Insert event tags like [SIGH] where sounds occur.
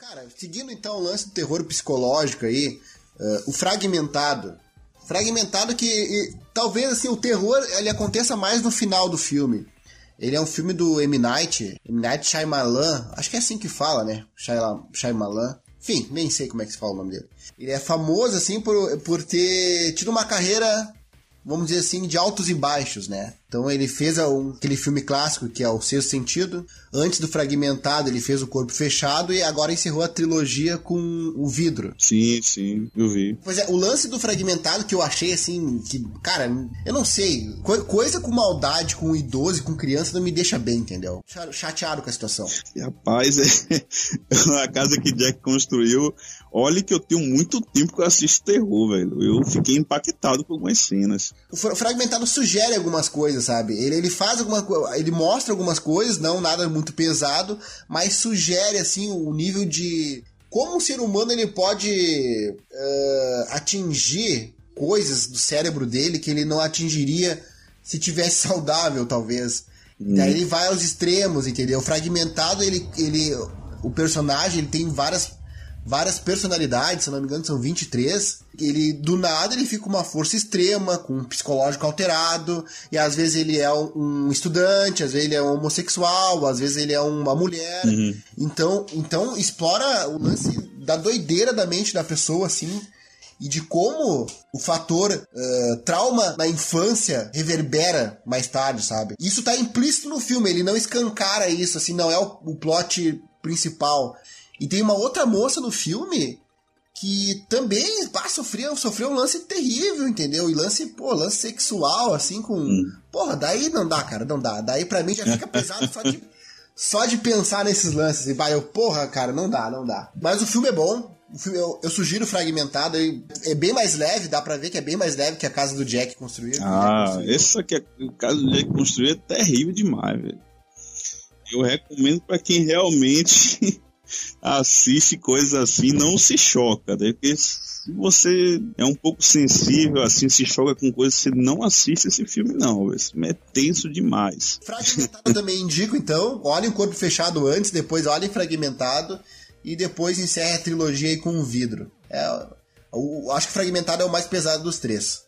Cara, seguindo então o lance do terror psicológico aí, uh, o fragmentado. Fragmentado que e, talvez assim o terror ele aconteça mais no final do filme. Ele é um filme do M. Night, M. Night Shyamalan, acho que é assim que fala, né? Shyamalan. Enfim, nem sei como é que se fala o nome dele. Ele é famoso, assim, por, por ter tido uma carreira vamos dizer assim, de altos e baixos, né? Então ele fez aquele filme clássico que é o Sexto Sentido. Antes do Fragmentado, ele fez o Corpo Fechado e agora encerrou a trilogia com o Vidro. Sim, sim, eu vi. Pois é, o lance do Fragmentado que eu achei assim, que, cara, eu não sei, co coisa com maldade, com idoso com criança não me deixa bem, entendeu? Chateado com a situação. Rapaz, [LAUGHS] é a casa que Jack construiu Olha que eu tenho muito tempo que eu assisto terror, velho. Eu fiquei impactado com algumas cenas. O Fragmentado sugere algumas coisas, sabe? Ele, ele faz alguma ele mostra algumas coisas, não nada muito pesado, mas sugere, assim, o nível de... Como um ser humano ele pode uh, atingir coisas do cérebro dele que ele não atingiria se tivesse [LAUGHS] saudável, talvez. Hum. Daí ele vai aos extremos, entendeu? O fragmentado, ele, ele, o personagem, ele tem várias várias personalidades, se não me engano são 23. Ele, do nada, ele fica uma força extrema, com um psicológico alterado, e às vezes ele é um estudante, às vezes ele é um homossexual, às vezes ele é uma mulher. Uhum. Então, então explora o lance da doideira da mente da pessoa, assim, e de como o fator uh, trauma na infância reverbera mais tarde, sabe? Isso tá implícito no filme, ele não escancara isso, assim, não é o, o plot principal. E tem uma outra moça no filme que também pá, sofreu, sofreu um lance terrível, entendeu? E lance, pô, lance sexual, assim, com. Hum. Porra, daí não dá, cara, não dá. Daí pra mim já fica [LAUGHS] pesado só de, só de pensar nesses lances. E vai, eu, porra, cara, não dá, não dá. Mas o filme é bom. O filme, eu, eu sugiro fragmentado, é bem mais leve, dá pra ver que é bem mais leve que a casa do Jack construída. Ah, esse aqui, é, o caso do Jack construído é terrível demais, velho. Eu recomendo para quem realmente [LAUGHS] assiste coisas assim, não se choca, né? Porque se você é um pouco sensível, assim, se choca com coisas, você não assiste esse filme, não. Esse filme é tenso demais. Fragmentado [LAUGHS] também indico, então. Olhem o corpo fechado antes, depois olhem fragmentado e depois encerre a trilogia aí com um vidro. É, eu, acho que fragmentado é o mais pesado dos três.